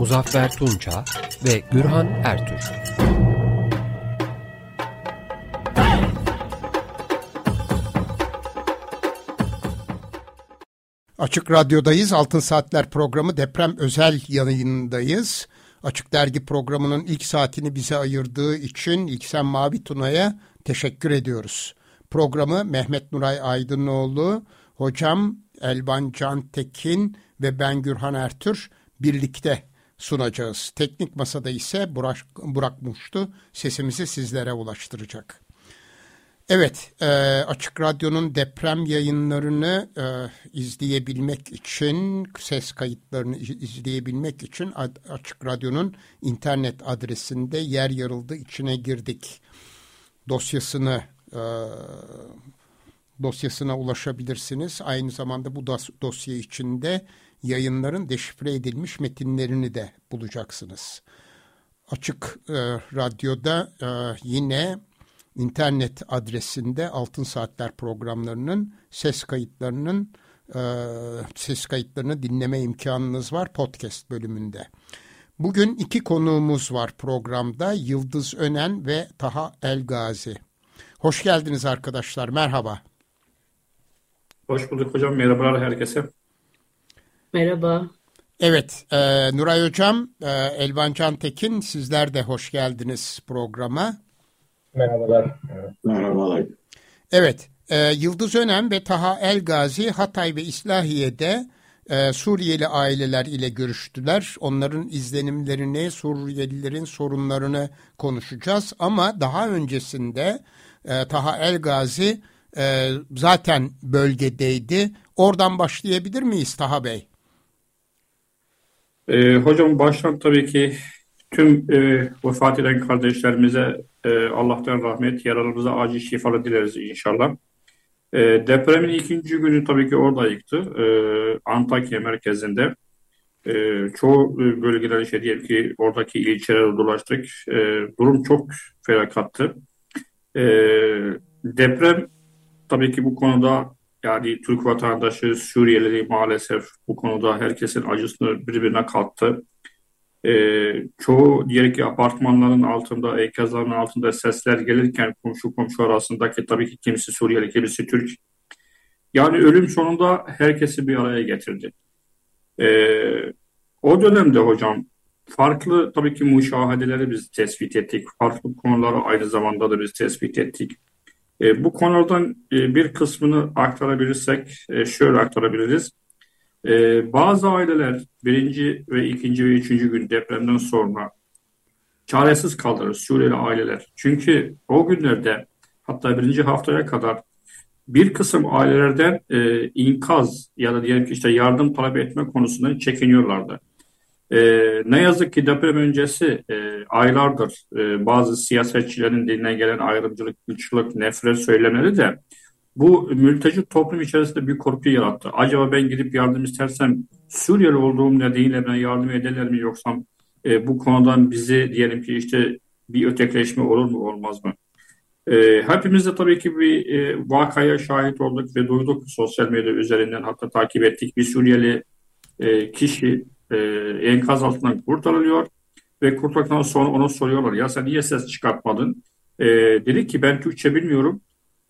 Muzaffer Tunça ve Gürhan Ertür. Açık Radyo'dayız. Altın Saatler programı deprem özel yayınındayız. Açık Dergi programının ilk saatini bize ayırdığı için İlksen Mavi Tuna'ya teşekkür ediyoruz. Programı Mehmet Nuray Aydınoğlu, hocam Elvan Can Tekin ve ben Gürhan Ertür birlikte sunacağız. Teknik masada ise Burak, Burak Muştu sesimizi sizlere ulaştıracak. Evet, e, Açık Radyo'nun deprem yayınlarını e, izleyebilmek için, ses kayıtlarını izleyebilmek için Açık Radyo'nun internet adresinde yer yarıldı içine girdik. Dosyasını e, dosyasına ulaşabilirsiniz. Aynı zamanda bu dosya içinde yayınların deşifre edilmiş metinlerini de bulacaksınız. Açık e, Radyo'da e, yine internet adresinde Altın Saatler programlarının ses kayıtlarının e, ses kayıtlarını dinleme imkanınız var podcast bölümünde. Bugün iki konuğumuz var programda Yıldız Önen ve Taha Elgazi. Hoş geldiniz arkadaşlar merhaba. Hoş bulduk hocam merhabalar herkese. Merhaba. Evet, e, Nuray Hocam, e, Elvan Can Tekin sizler de hoş geldiniz programa. Merhabalar. Merhabalar. Evet, e, Yıldız Önem ve Taha Elgazi Hatay ve İslahiye'de e, Suriyeli aileler ile görüştüler. Onların izlenimlerini, Suriyelilerin sorunlarını konuşacağız. Ama daha öncesinde e, Taha Elgazi e, zaten bölgedeydi. Oradan başlayabilir miyiz Taha Bey? E, hocam baştan tabii ki tüm e, vefat eden kardeşlerimize e, Allah'tan rahmet, yaralarımıza acil şifalı dileriz inşallah. E, depremin ikinci günü tabii ki orada yıktı. E, Antakya merkezinde. E, çoğu bölgeler şey diyelim ki oradaki ilçelere dolaştık. E, durum çok felakattı. E, deprem tabii ki bu konuda yani Türk vatandaşı Suriyelileri maalesef bu konuda herkesin acısını birbirine kattı. Ee, çoğu diğer ki apartmanların altında, enkazların altında sesler gelirken komşu komşu arasındaki tabii ki kimisi Suriyeli, kimisi Türk. Yani ölüm sonunda herkesi bir araya getirdi. Ee, o dönemde hocam farklı tabii ki müşahedeleri biz tespit ettik. Farklı konuları aynı zamanda da biz tespit ettik. E, bu konulardan e, bir kısmını aktarabilirsek e, şöyle aktarabiliriz. E, bazı aileler birinci ve ikinci ve üçüncü gün depremden sonra çaresiz kalır Suriyeli aileler. Çünkü o günlerde hatta birinci haftaya kadar bir kısım ailelerden e, inkaz ya da diyelim ki işte yardım talep etme konusundan çekiniyorlardı. E, ne yazık ki deprem öncesi e, aylardır e, bazı siyasetçilerin diline gelen ayrımcılık, ırkçılık, nefret söylemleri de bu mülteci toplum içerisinde bir korku yarattı. Acaba ben gidip yardım istersem Suriyeli olduğum nedeniyle ben yardım ederler mi yoksa e, bu konudan bizi diyelim ki işte bir ötekileşme olur mu olmaz mı? E, hepimiz de tabii ki bir e, vakaya şahit olduk ve duyduk sosyal medya üzerinden hatta takip ettik. Bir Suriyeli e, kişi e, enkaz altından kurtarılıyor ve kurtulduktan sonra ona soruyorlar ya sen niye ses çıkartmadın? E, dedi ki ben Türkçe bilmiyorum.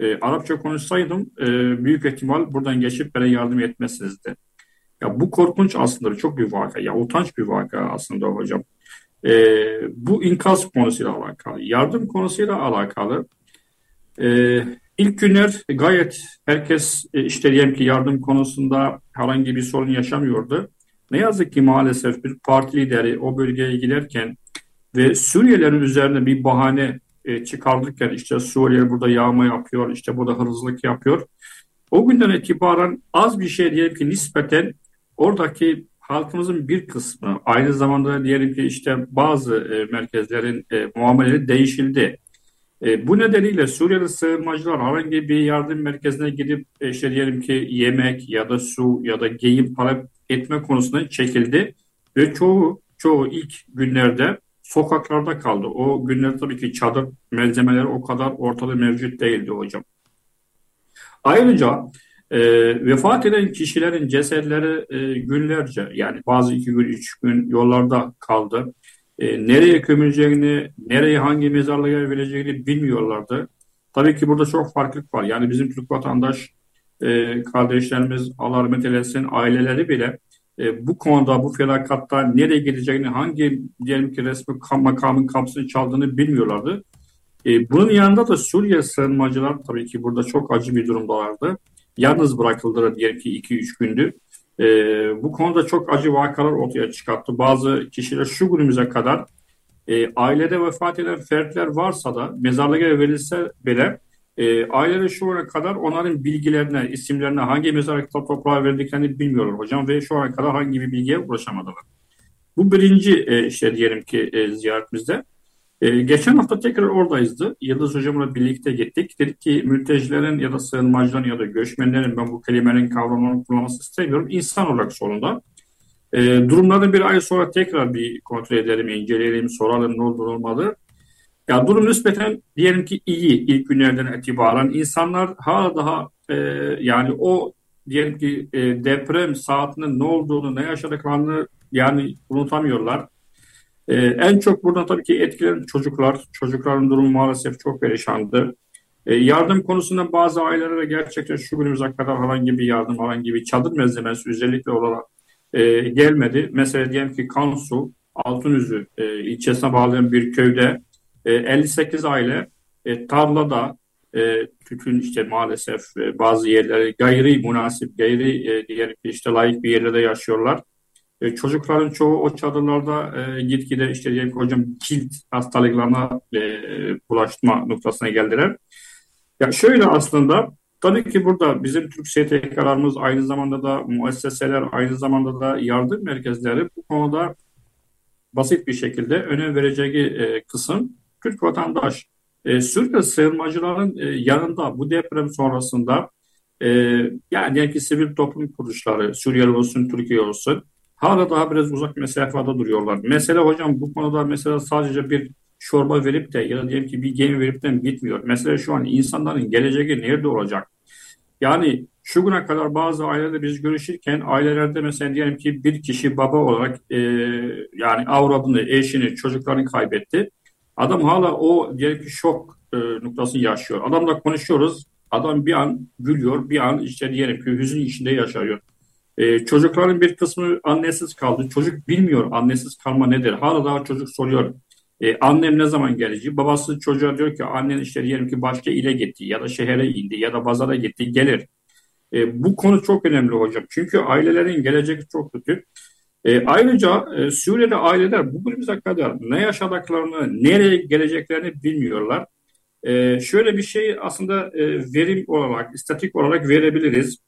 E, Arapça konuşsaydım e, büyük ihtimal buradan geçip bana yardım etmezsinizdi. Ya bu korkunç aslında çok bir vaka. Ya utanç bir vaka aslında hocam. E, bu inkaz konusuyla alakalı, yardım konusuyla alakalı. E, ilk günler gayet herkes e, işte diyelim ki yardım konusunda herhangi bir sorun yaşamıyordu. Ne yazık ki maalesef bir parti lideri o bölgeye giderken ve Suriyelilerin üzerine bir bahane e, çıkardıkken işte Suriye burada yağma yapıyor, işte burada hırsızlık yapıyor. O günden itibaren az bir şey diyelim ki nispeten oradaki halkımızın bir kısmı aynı zamanda diyelim ki işte bazı e, merkezlerin e, muameleleri değişildi. E, bu nedeniyle Suriyeli sığınmacılar herhangi bir yardım merkezine gidip e, işte diyelim ki yemek ya da su ya da giyim talep etme konusunda çekildi ve çoğu çoğu ilk günlerde sokaklarda kaldı. O günler tabii ki çadır malzemeleri o kadar ortada mevcut değildi hocam. Ayrıca e, vefat eden kişilerin cesetleri e, günlerce yani bazı iki gün, üç gün yollarda kaldı. E, nereye gömüleceğini, nereye hangi mezarlığa verileceğini bilmiyorlardı. Tabii ki burada çok farklılık var. Yani bizim Türk vatandaş e, kardeşlerimiz Allah rahmet aileleri bile e, bu konuda bu felakatta nereye gideceğini hangi diyelim ki resmi makamın kapısını çaldığını bilmiyorlardı. E, bunun yanında da Suriye sığınmacılar tabii ki burada çok acı bir durumdalardı. Yalnız bırakıldılar diyelim ki 2-3 gündü. E, bu konuda çok acı vakalar ortaya çıkarttı. Bazı kişiler şu günümüze kadar e, ailede vefat eden fertler varsa da mezarlığa verilse bile e, ailede şu ana kadar onların bilgilerine, isimlerine hangi mezarlıkta toprağa verdiklerini bilmiyorlar hocam ve şu ana kadar hangi bir bilgiye ulaşamadılar. Bu birinci e, işte diyelim ki e, ziyaretimizde. E, geçen hafta tekrar oradayızdı. Yıldız hocamla birlikte gittik. Dedik ki mültecilerin ya da sığınmacıların ya da göçmenlerin ben bu kelimenin kavramını kullanması istemiyorum. İnsan olarak sorunda. E, durumları bir ay sonra tekrar bir kontrol edelim, inceleyelim, soralım ne oldu olmadı. Ya durum nispeten diyelim ki iyi ilk günlerden itibaren. insanlar hala daha e, yani o diyelim ki e, deprem saatinin ne olduğunu, ne yaşadıklarını yani unutamıyorlar. E, en çok burada tabii ki etkilenen çocuklar. Çocukların durumu maalesef çok perişandı. E, yardım konusunda bazı ailelere gerçekten şu günümüze kadar herhangi bir yardım, herhangi bir çadır malzemesi özellikle olarak e, gelmedi. Mesela diyelim ki Kansu, Altınüzü e, ilçesine bağlayan bir köyde e, 58 aile e, tarlada e, tütün işte maalesef e, bazı yerleri gayri münasip, gayri e, diğer işte layık bir yerlerde yaşıyorlar. E, çocukların çoğu o çadırlarda e, gitgide işte diyelim hocam cilt hastalıklarına e, bulaşma noktasına geldiler. Ya şöyle aslında tabii ki burada bizim Türk STK'larımız aynı zamanda da müesseseler aynı zamanda da yardım merkezleri bu konuda basit bir şekilde önem vereceği e, kısım Türk vatandaş. E, Suriye sığınmacıların e, yanında bu deprem sonrasında e, yani diyelim ki sivil toplum kuruluşları Suriyeli olsun Türkiye olsun hala daha biraz uzak mesafede duruyorlar. Mesela hocam bu konuda mesela sadece bir çorba verip de ya da diyelim ki bir gemi verip de bitmiyor. Mesela şu an insanların geleceği nerede olacak? Yani şu güne kadar bazı ailelerde biz görüşürken ailelerde mesela diyelim ki bir kişi baba olarak e, yani avradını, eşini, çocuklarını kaybetti. Adam hala o diyelim ki şok e, noktasını yaşıyor. Adamla konuşuyoruz. Adam bir an gülüyor, bir an işte diyelim ki hüzün içinde yaşıyor. E, çocukların bir kısmı annesiz kaldı. Çocuk bilmiyor annesiz kalma nedir. Hala daha çocuk soruyor. E, annem ne zaman gelecek? Babası çocuğa diyor ki annen işte diyelim ki başka ile gitti ya da şehre indi ya da pazara gitti gelir. E, bu konu çok önemli hocam. Çünkü ailelerin geleceği çok kötü. E, ayrıca e, Suriyeli aileler bugünümüze kadar ne yaşadıklarını, nereye geleceklerini bilmiyorlar. E, şöyle bir şey aslında e, verim olarak, istatik olarak verebiliriz.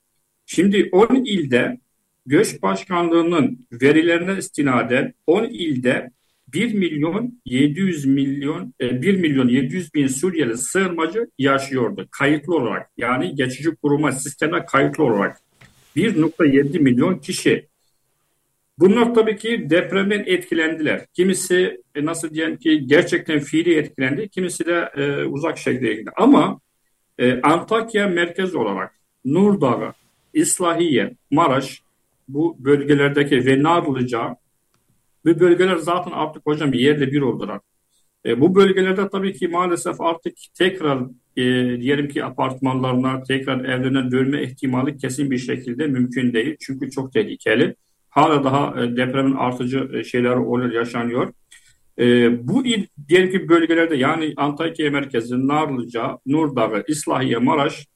Şimdi 10 ilde Göç Başkanlığı'nın verilerine istinaden 10 ilde 1 milyon 700 milyon 1 e, milyon 700 bin Suriyeli sığınmacı yaşıyordu kayıtlı olarak. Yani geçici kuruma sisteme kayıtlı olarak 1.7 milyon kişi Bunlar tabii ki depremden etkilendiler. Kimisi e, nasıl diyelim ki gerçekten fiili etkilendi, kimisi de e, uzak şekilde etkilendi. Ama e, Antakya merkez olarak Nur Dağı, İslahiye, Maraş bu bölgelerdeki ve Narlıca bu bölgeler zaten artık hocam yerle bir oldular. E, bu bölgelerde tabii ki maalesef artık tekrar e, diyelim ki apartmanlarına tekrar evlerine dönme ihtimali kesin bir şekilde mümkün değil. Çünkü çok tehlikeli hala daha e, depremin artıcı e, şeyler oluyor, yaşanıyor. E, bu il, diyelim ki bölgelerde yani Antakya merkezi, Narlıca, Nurdağı, İslahiye, Maraş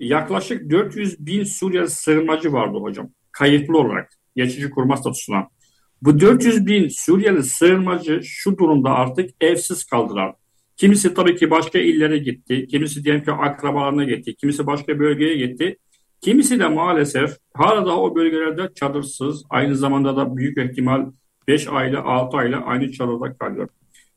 yaklaşık 400 bin Suriye sığınmacı vardı hocam. Kayıtlı olarak geçici kurma statüsüne. Bu 400 bin Suriyeli sığınmacı şu durumda artık evsiz kaldılar. Kimisi tabii ki başka illere gitti. Kimisi diyelim ki akrabalarına gitti. Kimisi başka bölgeye gitti. Kimisi de maalesef hala da o bölgelerde çadırsız, aynı zamanda da büyük ihtimal 5 aile, 6 aile aynı çadırda kalıyor.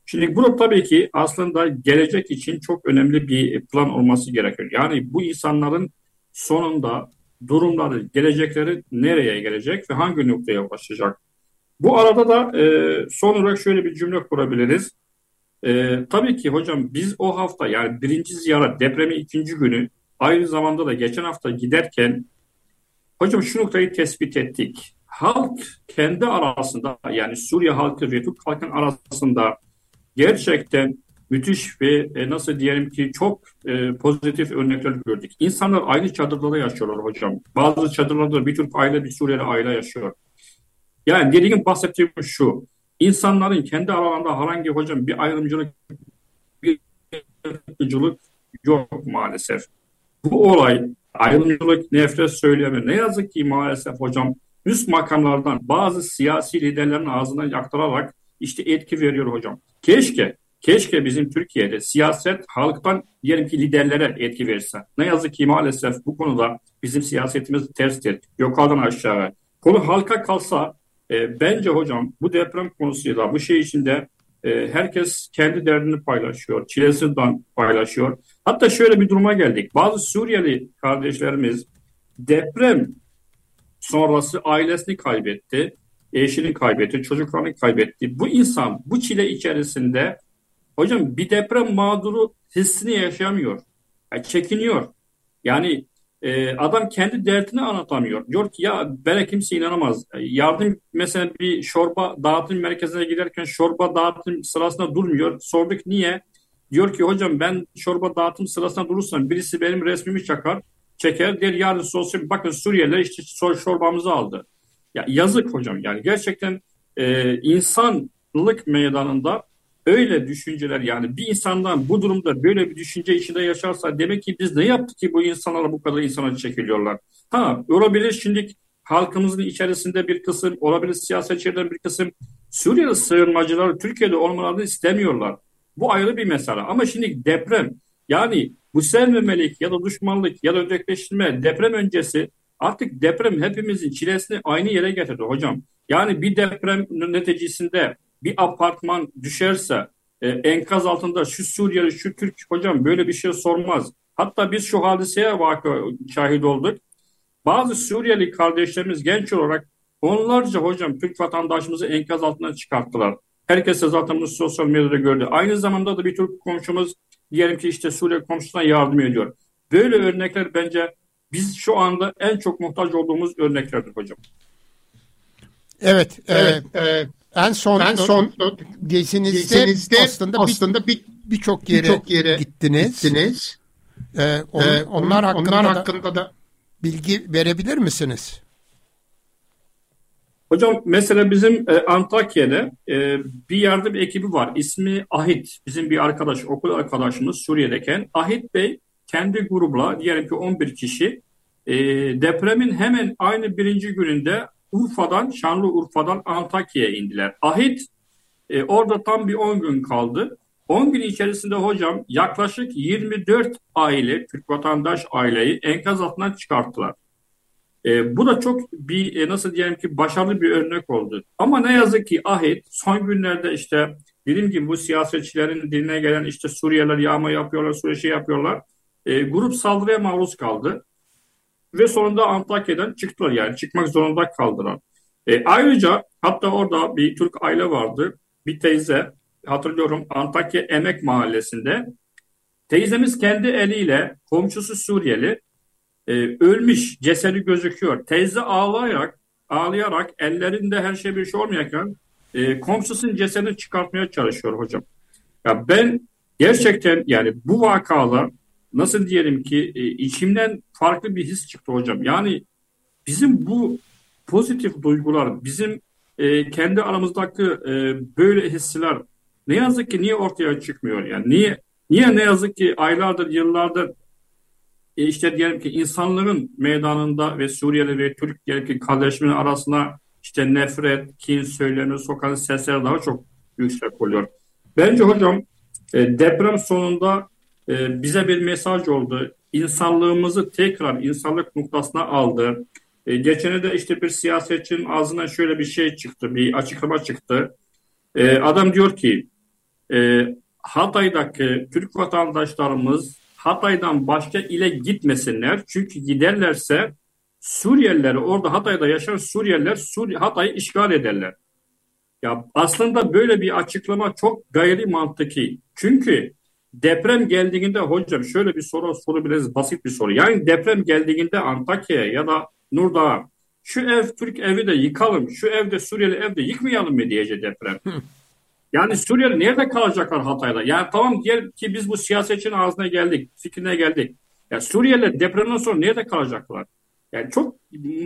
Şimdi bu tabii ki aslında gelecek için çok önemli bir plan olması gerekiyor. Yani bu insanların sonunda durumları, gelecekleri nereye gelecek ve hangi noktaya ulaşacak? Bu arada da e, son olarak şöyle bir cümle kurabiliriz. E, tabii ki hocam biz o hafta yani birinci ziyaret depremin ikinci günü aynı zamanda da geçen hafta giderken hocam şu noktayı tespit ettik. Halk kendi arasında yani Suriye halkı ve Türk halkın arasında gerçekten müthiş ve e, nasıl diyelim ki çok e, pozitif örnekler gördük. İnsanlar aynı çadırlarda yaşıyorlar hocam. Bazı çadırlarda bir Türk aile bir Suriyeli aile yaşıyor. Yani dediğim bahsettiğim şu. İnsanların kendi aralarında herhangi hocam bir ayrımcılık bir ayrımcılık yok maalesef. Bu olay ayrımcılık, nefret söylemi ne yazık ki maalesef hocam üst makamlardan bazı siyasi liderlerin ağzından yaktararak işte etki veriyor hocam. Keşke Keşke bizim Türkiye'de siyaset halktan diyelim ki liderlere etki verirse. Ne yazık ki maalesef bu konuda bizim siyasetimiz terstir. Yukarıdan aşağı. Konu halka kalsa e, bence hocam bu deprem konusuyla bu şey içinde e, herkes kendi derdini paylaşıyor. Çilesinden paylaşıyor. Hatta şöyle bir duruma geldik. Bazı Suriyeli kardeşlerimiz deprem sonrası ailesini kaybetti. Eşini kaybetti, çocuklarını kaybetti. Bu insan bu çile içerisinde hocam bir deprem mağduru hissini yaşamıyor. Yani çekiniyor. Yani e, adam kendi derdini anlatamıyor. Diyor ki ya böyle kimse inanamaz. Yardım mesela bir şorba dağıtım merkezine giderken şorba dağıtım sırasında durmuyor. Sorduk niye? Diyor ki hocam ben şorba dağıtım sırasında durursam birisi benim resmimi çakar, çeker der yarın sosyal bakın Suriyeliler işte şorbamızı aldı. Ya yazık hocam yani gerçekten e, insanlık meydanında öyle düşünceler yani bir insandan bu durumda böyle bir düşünce içinde yaşarsa demek ki biz ne yaptık ki bu insanlara bu kadar insana çekiliyorlar. Ha olabilir şimdi halkımızın içerisinde bir kısım olabilir siyasetçilerden bir kısım Suriyeli sığınmacıları Türkiye'de olmalarını istemiyorlar. Bu ayrı bir mesele ama şimdi deprem yani bu sevmemelik ya da düşmanlık ya da ötekleştirme deprem öncesi artık deprem hepimizin çilesini aynı yere getirdi hocam. Yani bir deprem neticesinde bir apartman düşerse e, enkaz altında şu Suriyeli, şu Türk hocam böyle bir şey sormaz. Hatta biz şu hadiseye vakı şahit olduk. Bazı Suriyeli kardeşlerimiz genç olarak onlarca hocam Türk vatandaşımızı enkaz altından çıkarttılar. Herkes de zaten bunu sosyal medyada gördü. Aynı zamanda da bir Türk komşumuz diyelim ki işte Suriye komşusuna yardım ediyor. Böyle örnekler bence biz şu anda en çok muhtaç olduğumuz örneklerdir hocam. Evet, evet, evet. En son en son gezinizde, gezinizde aslında aslında bir birçok yere, bir yere gittiniz. gittiniz. Ee, on, ee, onlar hakkında, onlar hakkında da bilgi verebilir misiniz? Hocam mesela bizim e, Antakya'da e, bir yardım ekibi var. İsmi Ahit. Bizim bir arkadaş, okul arkadaşımız Suriye'deyken. Ahit Bey kendi grubla diyelim ki 11 kişi e, depremin hemen aynı birinci gününde Urfa'dan, Şanlıurfa'dan Antakya'ya indiler. Ahit e, orada tam bir 10 gün kaldı. 10 gün içerisinde hocam yaklaşık 24 aile, Türk vatandaş aileyi enkaz altından çıkarttılar. E, bu da çok bir e, nasıl diyelim ki başarılı bir örnek oldu. Ama ne yazık ki Ahit son günlerde işte dediğim gibi bu siyasetçilerin diline gelen işte Suriyeliler yağma yapıyorlar, Suriye şey yapıyorlar. E, grup saldırıya maruz kaldı ve sonunda Antakya'dan çıktılar yani çıkmak zorunda kaldılar. E, ayrıca hatta orada bir Türk aile vardı. Bir teyze hatırlıyorum Antakya Emek Mahallesi'nde. Teyzemiz kendi eliyle komşusu Suriyeli e, ölmüş cesedi gözüküyor. Teyze ağlayarak ağlayarak ellerinde her şey bir şey olmayarken e, komşusunun cesedini çıkartmaya çalışıyor hocam. Ya ben gerçekten yani bu vakalar nasıl diyelim ki e, içimden farklı bir his çıktı hocam. Yani bizim bu pozitif duygular, bizim e, kendi aramızdaki e, böyle hisler ne yazık ki niye ortaya çıkmıyor? Yani niye niye ne yazık ki aylardır, yıllardır e, işte diyelim ki insanların meydanında ve Suriyeli ve Türk diyelim ki kardeşimin arasında işte nefret, kin söylemi, sokan sesler daha çok yüksek oluyor. Bence hocam e, deprem sonunda e, bize bir mesaj oldu. insanlığımızı tekrar insanlık noktasına aldı. E, geçene de işte bir siyasetçinin ağzından şöyle bir şey çıktı, bir açıklama çıktı. E, adam diyor ki e, Hatay'daki Türk vatandaşlarımız Hatay'dan başka ile gitmesinler. Çünkü giderlerse Suriyeliler orada Hatay'da yaşayan Suriyeliler Sur Hatay'ı işgal ederler. Ya aslında böyle bir açıklama çok gayri mantıki. Çünkü deprem geldiğinde hocam şöyle bir soru sorabiliriz basit bir soru. Yani deprem geldiğinde Antakya'ya ya da Nurdağ'a şu ev Türk evi de yıkalım, şu evde Suriyeli evde yıkmayalım mı diyecek deprem. Yani Suriyeli nerede kalacaklar Hatay'da? Yani tamam diyelim ki biz bu siyasetçinin ağzına geldik, fikrine geldik. Ya Suriyeliler depremden sonra nerede kalacaklar? Yani çok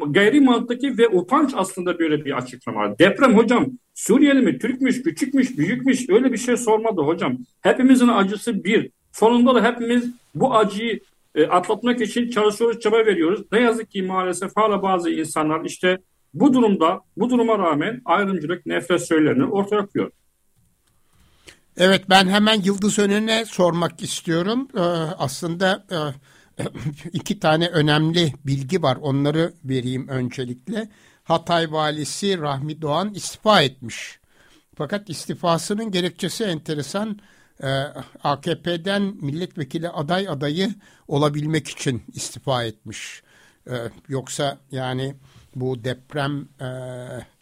gayri mantıki ve utanç aslında böyle bir açıklama. Deprem hocam Suriyeli mi, Türkmüş, küçükmüş, büyükmüş öyle bir şey sormadı hocam. Hepimizin acısı bir. Sonunda da hepimiz bu acıyı e, atlatmak için çalışıyoruz, çaba veriyoruz. Ne yazık ki maalesef hala bazı insanlar işte bu durumda, bu duruma rağmen ayrımcılık, nefret söylerini ortaya koyuyor. Evet ben hemen Yıldız Önen'e sormak istiyorum. Ee, aslında e, iki tane önemli bilgi var. Onları vereyim öncelikle. Hatay valisi Rahmi Doğan istifa etmiş. Fakat istifasının gerekçesi enteresan. Ee, AKP'den milletvekili aday adayı olabilmek için istifa etmiş. Ee, yoksa yani bu deprem e,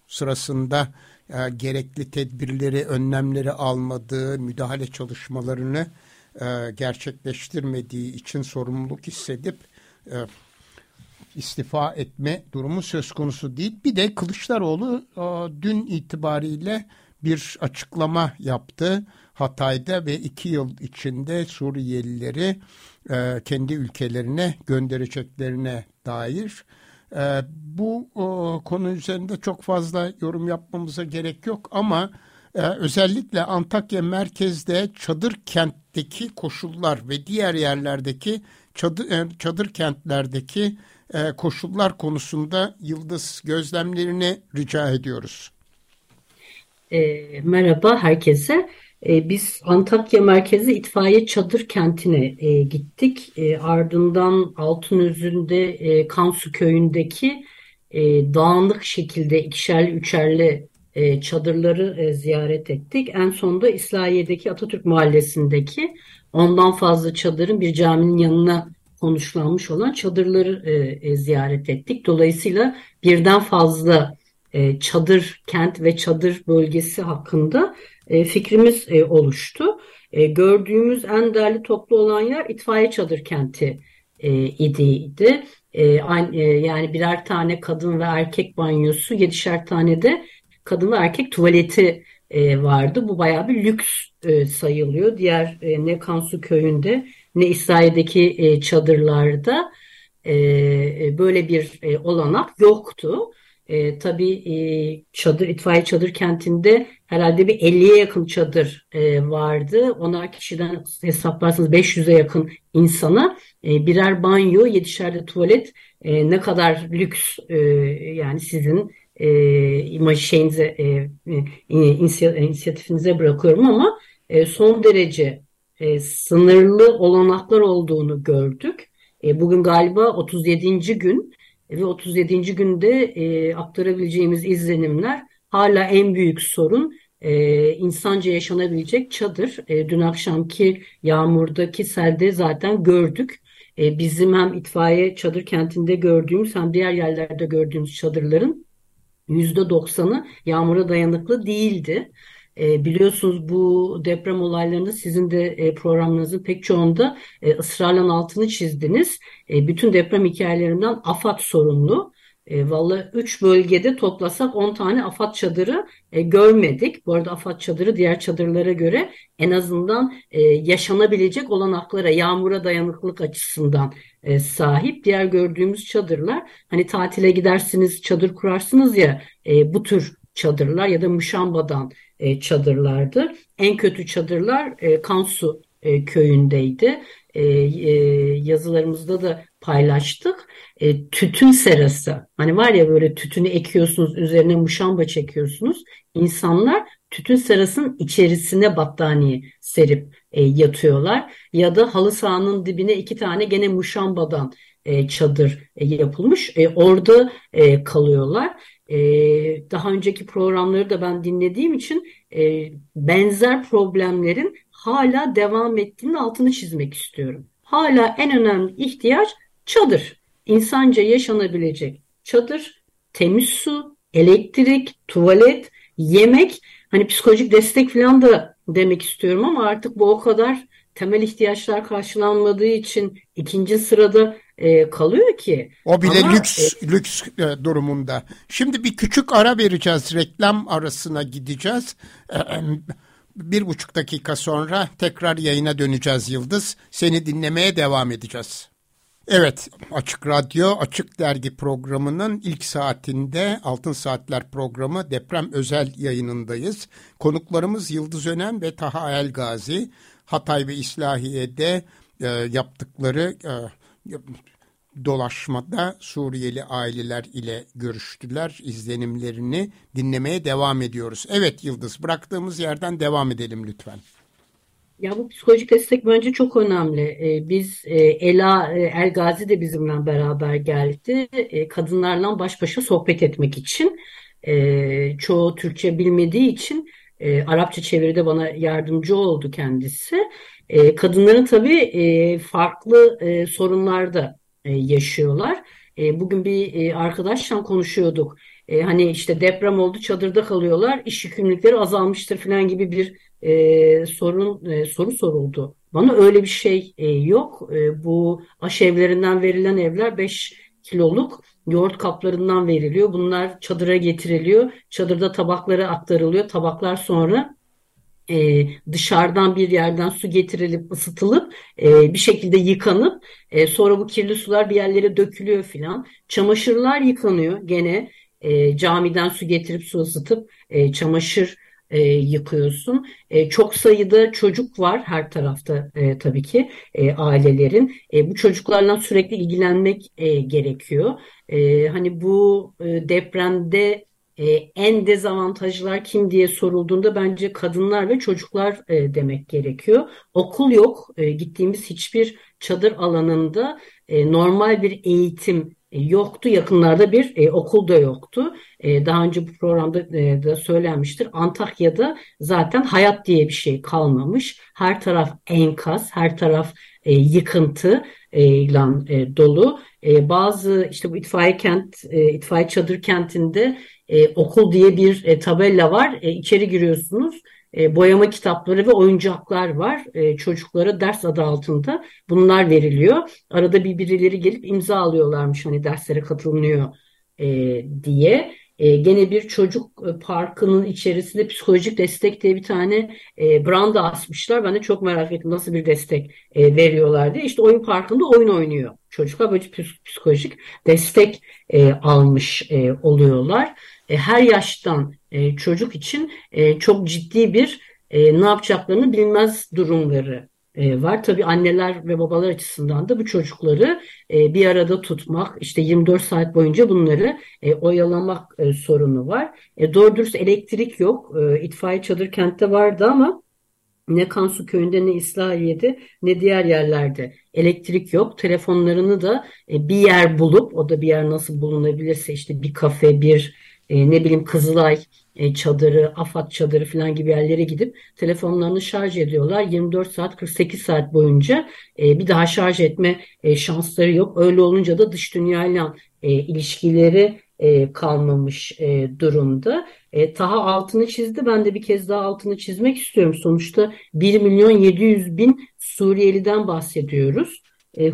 sırasında e, gerekli tedbirleri, önlemleri almadığı, müdahale çalışmalarını e, gerçekleştirmediği için sorumluluk hissedip e, istifa etme durumu söz konusu değil. Bir de Kılıçdaroğlu e, dün itibariyle bir açıklama yaptı. Hatay'da ve iki yıl içinde Suriyelileri e, kendi ülkelerine göndereceklerine dair. E, bu o, konu üzerinde çok fazla yorum yapmamıza gerek yok ama e, özellikle Antakya merkezde çadır kentteki koşullar ve diğer yerlerdeki çadır, e, çadır kentlerdeki e, koşullar konusunda Yıldız gözlemlerini rica ediyoruz. E, merhaba herkese. E, biz Antakya merkezi itfaiye çadır kentine e, gittik. E, ardından Altınözü'nde e, Kansu köyündeki e, dağınık şekilde ikişerli üçerli çadırları ziyaret ettik. En sonunda İslahiye'deki Atatürk Mahallesi'ndeki ondan fazla çadırın bir caminin yanına konuşlanmış olan çadırları ziyaret ettik. Dolayısıyla birden fazla çadır kent ve çadır bölgesi hakkında e, fikrimiz e, oluştu. E, gördüğümüz en değerli toplu olan yer itfaiye çadır kenti e, idiydi. Yani birer tane kadın ve erkek banyosu, yedişer tane de kadın ve erkek tuvaleti vardı. Bu bayağı bir lüks sayılıyor. Diğer ne Kansu köyünde ne İsrail'deki çadırlarda böyle bir olanak yoktu. E, tabii e, çadır itfaiye çadır kentinde herhalde bir 50'ye yakın çadır e, vardı. Onar kişiden hesaplarsanız 500'e yakın insana e, birer banyo, yedişer de tuvalet e, ne kadar lüks e, yani sizin e, imaj şeyinize e, e, inisiyatifinize bırakıyorum ama e, son derece e, sınırlı olanaklar olduğunu gördük. E, bugün galiba 37. gün ve 37. günde e, aktarabileceğimiz izlenimler hala en büyük sorun e, insanca yaşanabilecek çadır. E, dün akşamki yağmurdaki selde zaten gördük. E, bizim hem itfaiye çadır kentinde gördüğümüz hem diğer yerlerde gördüğümüz çadırların %90'ı yağmura dayanıklı değildi. E, biliyorsunuz bu deprem olaylarında sizin de e, programlarınızın pek çoğunda e, ısrarla altını çizdiniz. E, bütün deprem hikayelerinden AFAD sorumlu. E, Valla 3 bölgede toplasak 10 tane AFAD çadırı görmedik. Bu arada AFAD çadırı diğer çadırlara göre en azından yaşanabilecek olanaklara, yağmura dayanıklılık açısından sahip. Diğer gördüğümüz çadırlar hani tatile gidersiniz çadır kurarsınız ya bu tür çadırlar ya da muşambadan e, çadırlardı. En kötü çadırlar e, Kansu e, köyündeydi. E, e, yazılarımızda da paylaştık. E, tütün serası. Hani var ya böyle tütünü ekiyorsunuz üzerine muşamba çekiyorsunuz. İnsanlar tütün serasının içerisine battaniye serip e, yatıyorlar. Ya da halı sahanın dibine iki tane gene muşambadan e, çadır e, yapılmış. E, orada e, kalıyorlar. E, daha önceki programları da ben dinlediğim için e, benzer problemlerin hala devam ettiğinin altını çizmek istiyorum. Hala en önemli ihtiyaç çadır. İnsanca yaşanabilecek çadır, temiz su, elektrik, tuvalet, yemek, hani psikolojik destek falan da demek istiyorum ama artık bu o kadar temel ihtiyaçlar karşılanmadığı için ikinci sırada e, kalıyor ki. O bile Ama, lüks e, lüks e, durumunda. Şimdi bir küçük ara vereceğiz. Reklam arasına gideceğiz. E, bir buçuk dakika sonra tekrar yayına döneceğiz Yıldız. Seni dinlemeye devam edeceğiz. Evet, Açık Radyo, Açık Dergi programının ilk saatinde Altın Saatler programı deprem özel yayınındayız. Konuklarımız Yıldız Önem ve Taha Elgazi. Hatay ve İslahiye'de e, yaptıkları e, dolaşmada Suriyeli aileler ile görüştüler. İzlenimlerini dinlemeye devam ediyoruz. Evet Yıldız bıraktığımız yerden devam edelim lütfen. Ya bu psikolojik destek bence çok önemli. Ee, biz e, Ela e, Elgazi de bizimle beraber geldi. E, kadınlarla baş başa sohbet etmek için. E, çoğu Türkçe bilmediği için e, Arapça çeviride bana yardımcı oldu kendisi. E, kadınların tabii e, farklı e, sorunlar da e, yaşıyorlar. E, bugün bir e, arkadaşla konuşuyorduk. Hani işte deprem oldu çadırda kalıyorlar, iş yükümlülükleri azalmıştır falan gibi bir sorun soru soruldu. Bana öyle bir şey yok. E, bu aşevlerinden verilen evler 5 kiloluk yoğurt kaplarından veriliyor. Bunlar çadıra getiriliyor. Çadırda tabaklara aktarılıyor. Tabaklar sonra e, dışarıdan bir yerden su getirilip ısıtılıp e, bir şekilde yıkanıp e, sonra bu kirli sular bir yerlere dökülüyor filan. Çamaşırlar yıkanıyor gene e, camiden su getirip su ısıtıp e, çamaşır e, yıkıyorsun. E, çok sayıda çocuk var her tarafta e, tabii ki e, ailelerin. E, bu çocuklarla sürekli ilgilenmek e, gerekiyor. E, hani bu e, depremde e, en dezavantajlar kim diye sorulduğunda bence kadınlar ve çocuklar e, demek gerekiyor. Okul yok. E, gittiğimiz hiçbir çadır alanında e, normal bir eğitim e, yoktu. Yakınlarda bir e, okul da yoktu. E, daha önce bu programda e, da söylenmiştir. Antakya'da zaten hayat diye bir şey kalmamış. Her taraf enkaz, her taraf e, yıkıntı e, ile e, dolu. E, bazı işte bu itfaiye kent, e, itfaiye çadır kentinde e, okul diye bir e, tabela var. E, içeri giriyorsunuz e, boyama kitapları ve oyuncaklar var. E, çocuklara ders adı altında bunlar veriliyor. Arada bir birileri gelip imza alıyorlarmış hani derslere katılınıyor e, diye. E, gene bir çocuk e, parkının içerisinde psikolojik destek diye bir tane e, branda asmışlar. Ben de çok merak ettim nasıl bir destek e, veriyorlar diye. İşte oyun parkında oyun oynuyor. Çocuklar böyle psikolojik destek e, almış oluyorlar. Her yaştan çocuk için çok ciddi bir ne yapacaklarını bilmez durumları var. Tabii anneler ve babalar açısından da bu çocukları bir arada tutmak, işte 24 saat boyunca bunları oyalamak sorunu var. Doğru dürüst elektrik yok. İtfaiye çadır kentte vardı ama ne Kansu köyünde ne İslahiye'de ne diğer yerlerde elektrik yok. Telefonlarını da bir yer bulup o da bir yer nasıl bulunabilirse işte bir kafe, bir e, ne bileyim Kızılay e, çadırı, AFAD çadırı falan gibi yerlere gidip telefonlarını şarj ediyorlar. 24 saat 48 saat boyunca e, bir daha şarj etme e, şansları yok. Öyle olunca da dış dünyayla ilişkileri kalmamış durumda. Taha altını çizdi. Ben de bir kez daha altını çizmek istiyorum. Sonuçta 1 milyon 700 bin Suriyeliden bahsediyoruz.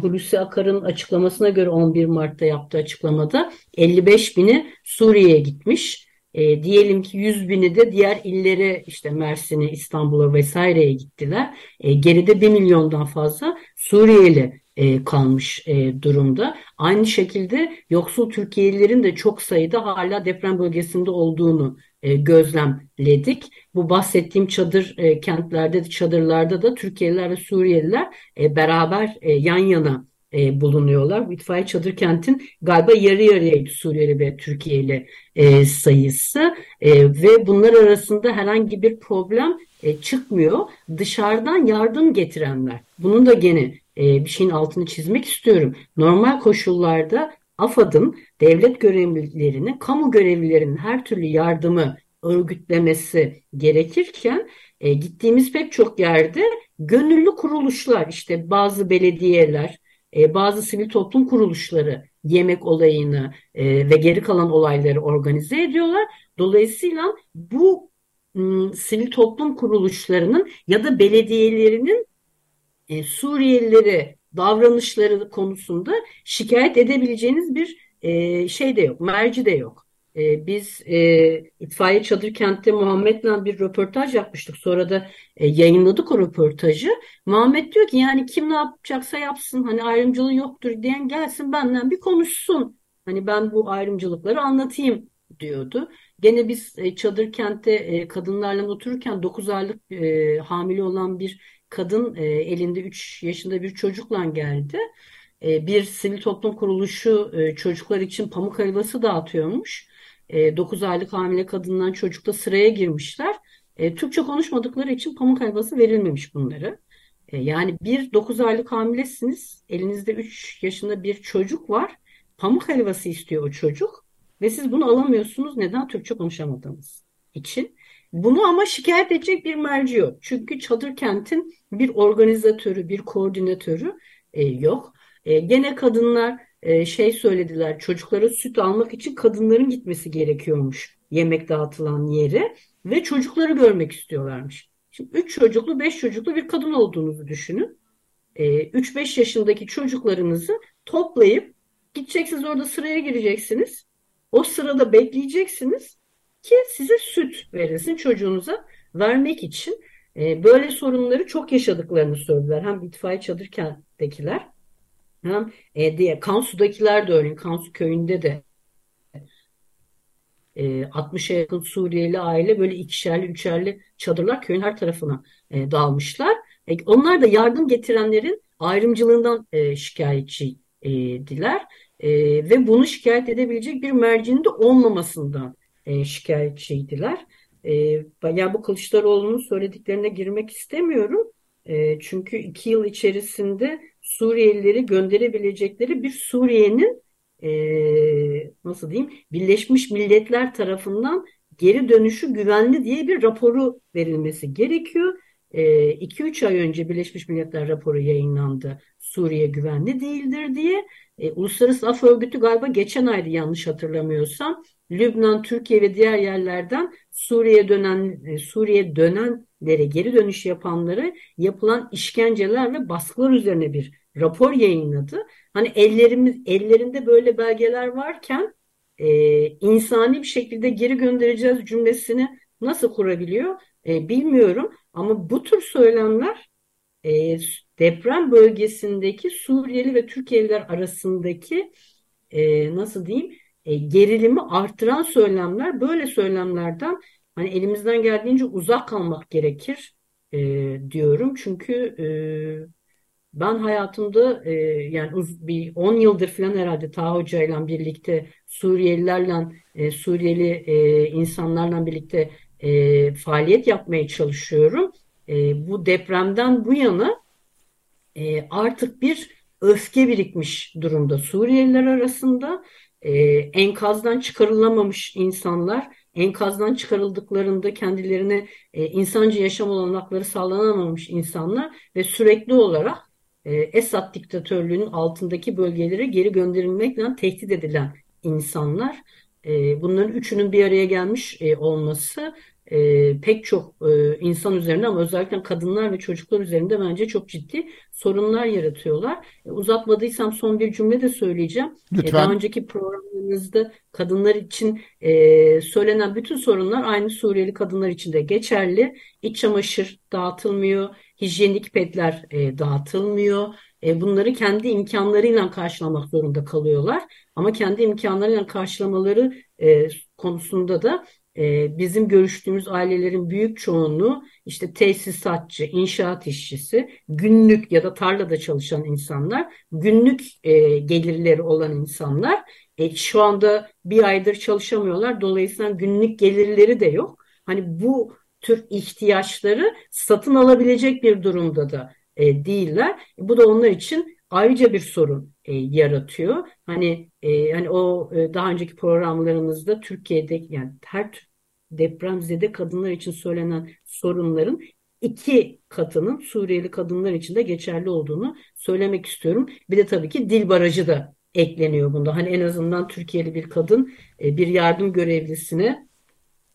Hulusi Akar'ın açıklamasına göre 11 Mart'ta yaptığı açıklamada 55 bini Suriye'ye gitmiş. E, diyelim ki 100 bini de diğer illere işte Mersin'e, İstanbul'a vesaireye gittiler. E, geride 1 milyondan fazla Suriyeli e, kalmış e, durumda. Aynı şekilde yoksul Türkiye'lilerin de çok sayıda hala deprem bölgesinde olduğunu e, gözlemledik. Bu bahsettiğim çadır e, kentlerde, çadırlarda da Türkiye'liler ve Suriyeliler e, beraber e, yan yana e, bulunuyorlar. Bu çadır kentin galiba yarı yarıyaydı Suriyeli ve Türkiye'li e, sayısı e, ve bunlar arasında herhangi bir problem e, çıkmıyor. Dışarıdan yardım getirenler. Bunun da gene e, bir şeyin altını çizmek istiyorum. Normal koşullarda AFAD'ın devlet görevlilerine, kamu görevlilerinin her türlü yardımı örgütlemesi gerekirken e, gittiğimiz pek çok yerde gönüllü kuruluşlar işte bazı belediyeler, e, bazı sivil toplum kuruluşları yemek olayını e, ve geri kalan olayları organize ediyorlar. Dolayısıyla bu m, sivil toplum kuruluşlarının ya da belediyelerinin e, Suriyelileri davranışları konusunda şikayet edebileceğiniz bir e, şey de yok, merci de yok. E, biz e, itfaiye çadır kentte Muhammed'le bir röportaj yapmıştık. Sonra da e, yayınladık o röportajı. Muhammed diyor ki yani kim ne yapacaksa yapsın. Hani ayrımcılığı yoktur diyen gelsin benden bir konuşsun. Hani ben bu ayrımcılıkları anlatayım diyordu. Gene biz e, çadır kentte e, kadınlarla otururken 9 aylık e, hamile olan bir kadın e, elinde 3 yaşında bir çocukla geldi. E, bir sivil toplum kuruluşu e, çocuklar için pamuk helvası dağıtıyormuş. E, 9 aylık hamile kadından çocukla sıraya girmişler. E, Türkçe konuşmadıkları için pamuk helvası verilmemiş bunları. E, yani bir 9 aylık hamilesiniz, elinizde 3 yaşında bir çocuk var. Pamuk helvası istiyor o çocuk ve siz bunu alamıyorsunuz. Neden? Türkçe konuşamadığınız için. Bunu ama şikayet edecek bir merci yok. Çünkü çadır kentin bir organizatörü, bir koordinatörü e, yok. E, gene kadınlar e, şey söylediler, çocuklara süt almak için kadınların gitmesi gerekiyormuş yemek dağıtılan yere ve çocukları görmek istiyorlarmış. Şimdi 3 çocuklu, 5 çocuklu bir kadın olduğunuzu düşünün. E, 3-5 yaşındaki çocuklarınızı toplayıp gideceksiniz orada sıraya gireceksiniz. O sırada bekleyeceksiniz ki size süt verilsin çocuğunuza vermek için. E, böyle sorunları çok yaşadıklarını söylediler. Hem itfaiye çadır hem e, diye Kansu'dakiler de öyle. Kansu köyünde de e, 60'a yakın Suriyeli aile böyle ikişerli üçerli çadırlar köyün her tarafına e, dağılmışlar. E, onlar da yardım getirenlerin ayrımcılığından e, şikayetçiydiler. E, ve bunu şikayet edebilecek bir mercinin de olmamasından e, şikayetçiydiler. E, yani bu Kılıçdaroğlu'nun söylediklerine girmek istemiyorum. E, çünkü iki yıl içerisinde Suriyelileri gönderebilecekleri bir Suriye'nin e, nasıl diyeyim Birleşmiş Milletler tarafından geri dönüşü güvenli diye bir raporu verilmesi gerekiyor. 2-3 e, ay önce Birleşmiş Milletler raporu yayınlandı. Suriye güvenli değildir diye. Uluslararası Af Örgütü galiba geçen aydı yanlış hatırlamıyorsam Lübnan, Türkiye ve diğer yerlerden Suriye dönen e, Suriye dönenlere geri dönüş yapanları yapılan işkenceler ve baskılar üzerine bir rapor yayınladı. Hani ellerimiz ellerinde böyle belgeler varken e, insani bir şekilde geri göndereceğiz cümlesini nasıl kurabiliyor e, bilmiyorum. Ama bu tür söylemler e, deprem bölgesindeki Suriyeli ve Türkiye'liler arasındaki e, nasıl diyeyim e, gerilimi artıran söylemler böyle söylemlerden hani elimizden geldiğince uzak kalmak gerekir e, diyorum. Çünkü e, ben hayatımda e, yani uz, bir 10 yıldır falan herhalde Taha Hoca ile birlikte Suriyelilerle e, Suriyeli e, insanlarla birlikte e, faaliyet yapmaya çalışıyorum. E, bu depremden bu yana e, artık bir öfke birikmiş durumda Suriyeliler arasında e, enkazdan çıkarılamamış insanlar enkazdan çıkarıldıklarında kendilerine e, insancı yaşam olanakları sağlanamamış insanlar ve sürekli olarak e, Esad diktatörlüğünün altındaki bölgelere geri gönderilmekle tehdit edilen insanlar. E, bunların üçünün bir araya gelmiş e, olması e, pek çok e, insan üzerinde ama özellikle kadınlar ve çocuklar üzerinde bence çok ciddi sorunlar yaratıyorlar. E, uzatmadıysam son bir cümle de söyleyeceğim. Lütfen. E, daha önceki programlarınızda kadınlar için e, söylenen bütün sorunlar aynı Suriyeli kadınlar için de geçerli. İç çamaşır dağıtılmıyor, hijyenik pedler e, dağıtılmıyor. E, bunları kendi imkanlarıyla karşılamak zorunda kalıyorlar. Ama kendi imkanlarıyla karşılamaları e, konusunda da e, bizim görüştüğümüz ailelerin büyük çoğunluğu işte tesisatçı, inşaat işçisi, günlük ya da tarlada çalışan insanlar, günlük e, gelirleri olan insanlar. E, şu anda bir aydır çalışamıyorlar. Dolayısıyla günlük gelirleri de yok. Hani bu tür ihtiyaçları satın alabilecek bir durumda da e, değiller. Bu da onlar için ayrıca bir sorun e, yaratıyor. Hani e, hani o e, daha önceki programlarımızda Türkiye'de yani her depremzede kadınlar için söylenen sorunların iki katının Suriyeli kadınlar için de geçerli olduğunu söylemek istiyorum. Bir de tabii ki dil barajı da ekleniyor bunda. Hani en azından Türkiye'li bir kadın e, bir yardım görevlisine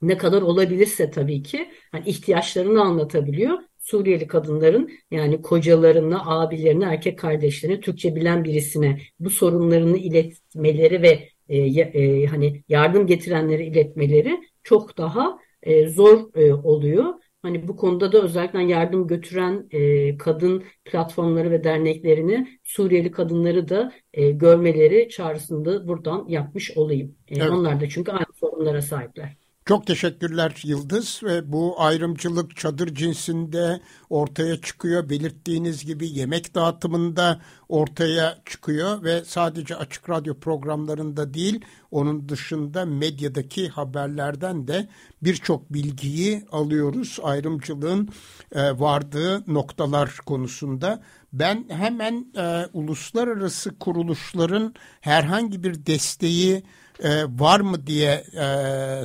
ne kadar olabilirse tabii ki hani ihtiyaçlarını anlatabiliyor. Suriyeli kadınların yani kocalarına, abilerine, erkek kardeşlerine, Türkçe bilen birisine bu sorunlarını iletmeleri ve e, e, hani yardım getirenleri iletmeleri çok daha e, zor e, oluyor. Hani bu konuda da özellikle yardım götüren e, kadın platformları ve derneklerini Suriyeli kadınları da e, görmeleri çağrısında buradan yapmış olayım. E, evet. Onlar da çünkü aynı sorunlara sahipler. Çok teşekkürler Yıldız ve bu ayrımcılık çadır cinsinde ortaya çıkıyor. Belirttiğiniz gibi yemek dağıtımında ortaya çıkıyor ve sadece açık radyo programlarında değil onun dışında medyadaki haberlerden de birçok bilgiyi alıyoruz ayrımcılığın e, vardığı noktalar konusunda. Ben hemen e, uluslararası kuruluşların herhangi bir desteği e, var mı diye e,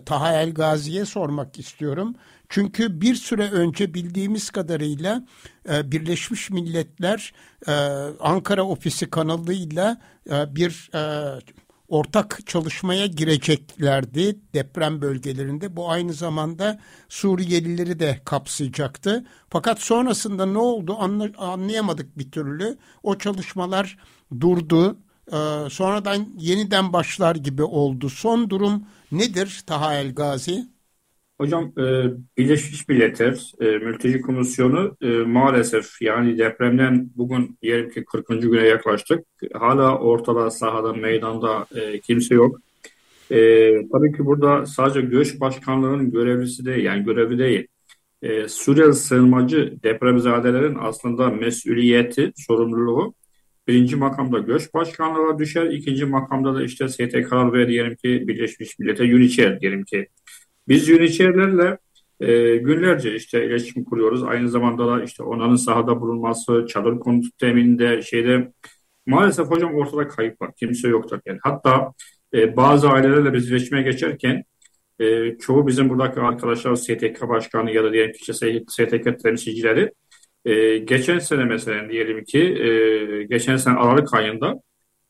Taha El Gazi'ye sormak istiyorum. Çünkü bir süre önce bildiğimiz kadarıyla e, Birleşmiş Milletler e, Ankara ofisi kanalıyla e, bir e, ortak çalışmaya gireceklerdi deprem bölgelerinde. Bu aynı zamanda Suriyelileri de kapsayacaktı. Fakat sonrasında ne oldu anlayamadık bir türlü. O çalışmalar durdu e, sonradan yeniden başlar gibi oldu. Son durum nedir Taha El Gazi? Hocam e, Birleşmiş Milletler e, Mülteci Komisyonu e, maalesef yani depremden bugün diyelim ki 40. güne yaklaştık. Hala ortada, sahada, meydanda e, kimse yok. E, tabii ki burada sadece göç başkanlığının görevlisi değil, yani görevi değil. E, Suriyeli sığınmacı depremzadelerin aslında mesuliyeti, sorumluluğu birinci makamda göç başkanlığı düşer. ikinci makamda da işte STK'lar ve diyelim ki Birleşmiş Milletler UNHCR diyelim ki. Biz UNHCR'lerle e, günlerce işte iletişim kuruyoruz. Aynı zamanda da işte onların sahada bulunması, çadır konut temininde şeyde maalesef hocam ortada kayıp var. Kimse yoktur. Yani hatta e, bazı ailelerle biz iletişime geçerken e, çoğu bizim buradaki arkadaşlar STK başkanı ya da diyelim ki işte STK temsilcileri ee, geçen sene mesela diyelim ki e, geçen sene Aralık ayında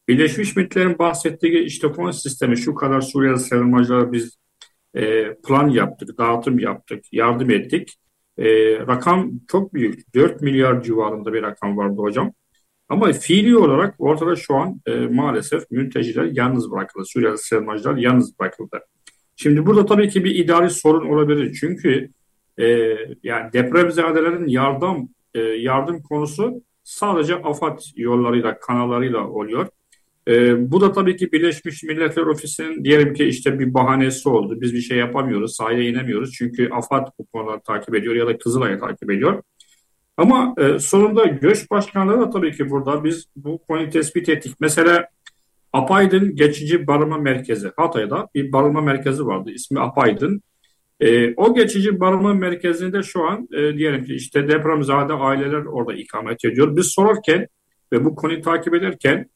Birleşmiş Milletler'in bahsettiği işte fon sistemi şu kadar Suriyeli sığınmacılara biz e, plan yaptık, dağıtım yaptık, yardım ettik. E, rakam çok büyük. 4 milyar civarında bir rakam vardı hocam. Ama fiili olarak ortada şu an e, maalesef mülteciler yalnız bırakıldı. Suriyeli sığınmacılar yalnız bırakıldı. Şimdi burada tabii ki bir idari sorun olabilir. Çünkü e, yani depremzadelerin yardım e, yardım konusu sadece AFAD yollarıyla, kanallarıyla oluyor. E, bu da tabii ki Birleşmiş Milletler Ofisi'nin diyelim ki işte bir bahanesi oldu. Biz bir şey yapamıyoruz, sahaya inemiyoruz. Çünkü AFAD bu konuları takip ediyor ya da Kızılay'ı takip ediyor. Ama e, sonunda göç başkanları da tabii ki burada biz bu konuyu tespit ettik. Mesela Apaydın Geçici Barınma Merkezi, Hatay'da bir barınma merkezi vardı. İsmi Apaydın. E, o geçici barınma merkezinde şu an e, diyelim ki işte depremzade aileler orada ikamet ediyor. Biz sorarken ve bu konuyu takip ederken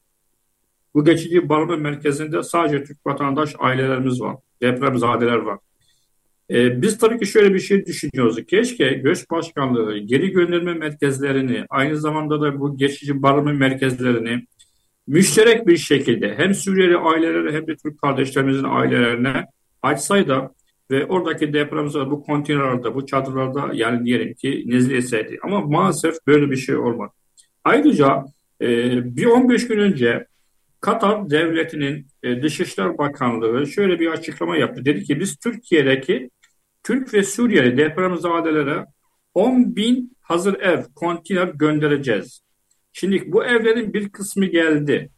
bu geçici barınma merkezinde sadece Türk vatandaş ailelerimiz var. Depremzadeler var. E, biz tabii ki şöyle bir şey düşünüyoruz. Keşke göç başkanlığı geri gönderme merkezlerini aynı zamanda da bu geçici barınma merkezlerini müşterek bir şekilde hem Suriyeli ailelere hem de Türk kardeşlerimizin ailelerine açsaydı ve oradaki depremzede bu konteynerlarda, bu çadırlarda yani diyelim ki nezle etseydi. Ama maalesef böyle bir şey olmadı. Ayrıca e, bir 15 gün önce Katar devletinin e, Dışişler Bakanlığı şöyle bir açıklama yaptı. Dedi ki biz Türkiye'deki Türk ve Suriyeli depremzadelere 10 bin hazır ev, konteyner göndereceğiz. Şimdi bu evlerin bir kısmı geldi.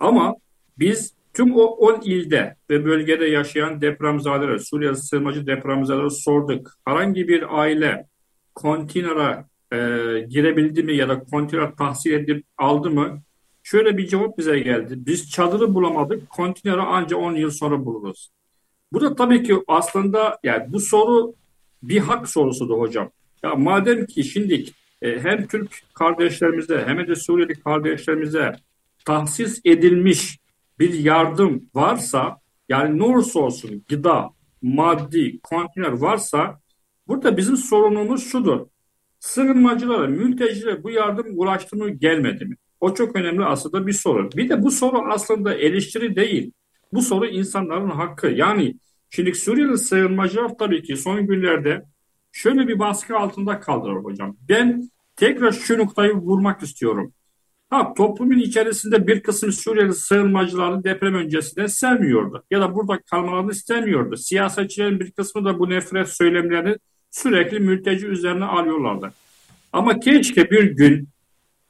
Ama biz tüm o 10 ilde ve bölgede yaşayan depremzadelere, Suriye sığınmacı depremzadelere sorduk. Herhangi bir aile kontinera e, girebildi mi ya da konteyner tahsil edip aldı mı? Şöyle bir cevap bize geldi. Biz çadırı bulamadık, konteyneri ancak 10 yıl sonra buluruz. Bu da tabii ki aslında yani bu soru bir hak sorusu da hocam. Ya madem ki şimdi e, hem Türk kardeşlerimize hem de Suriyeli kardeşlerimize tahsis edilmiş bir yardım varsa yani ne olursa olsun gıda, maddi, konteyner varsa burada bizim sorunumuz şudur. Sığınmacılara, mültecilere bu yardım ulaştı mı gelmedi mi? O çok önemli aslında bir soru. Bir de bu soru aslında eleştiri değil. Bu soru insanların hakkı. Yani şimdi Suriyeli sığınmacılar tabii ki son günlerde şöyle bir baskı altında kaldılar hocam. Ben tekrar şu noktayı vurmak istiyorum. Ha, toplumun içerisinde bir kısım Suriyeli sığınmacıları deprem öncesinde sevmiyordu. Ya da burada kalmalarını istemiyordu. Siyasetçilerin bir kısmı da bu nefret söylemlerini sürekli mülteci üzerine alıyorlardı. Ama keşke bir gün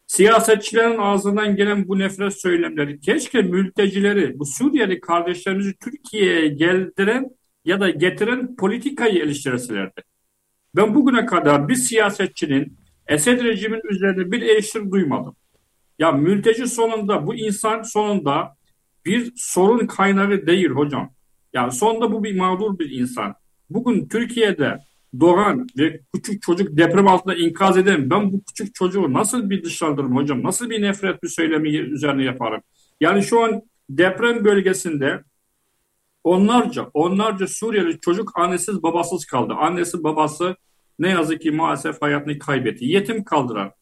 siyasetçilerin ağzından gelen bu nefret söylemleri, keşke mültecileri, bu Suriyeli kardeşlerimizi Türkiye'ye geldiren ya da getiren politikayı eleştirselerdi. Ben bugüne kadar bir siyasetçinin Esed rejimin üzerinde bir eleştiri duymadım. Ya mülteci sonunda bu insan sonunda bir sorun kaynağı değil hocam. Yani sonunda bu bir mağdur bir insan. Bugün Türkiye'de doğan ve küçük çocuk deprem altında inkaz eden ben bu küçük çocuğu nasıl bir dışlandırırım hocam? Nasıl bir nefret bir söylemi üzerine yaparım? Yani şu an deprem bölgesinde onlarca onlarca Suriyeli çocuk annesiz babasız kaldı. Annesi babası ne yazık ki maalesef hayatını kaybetti. Yetim kaldıran.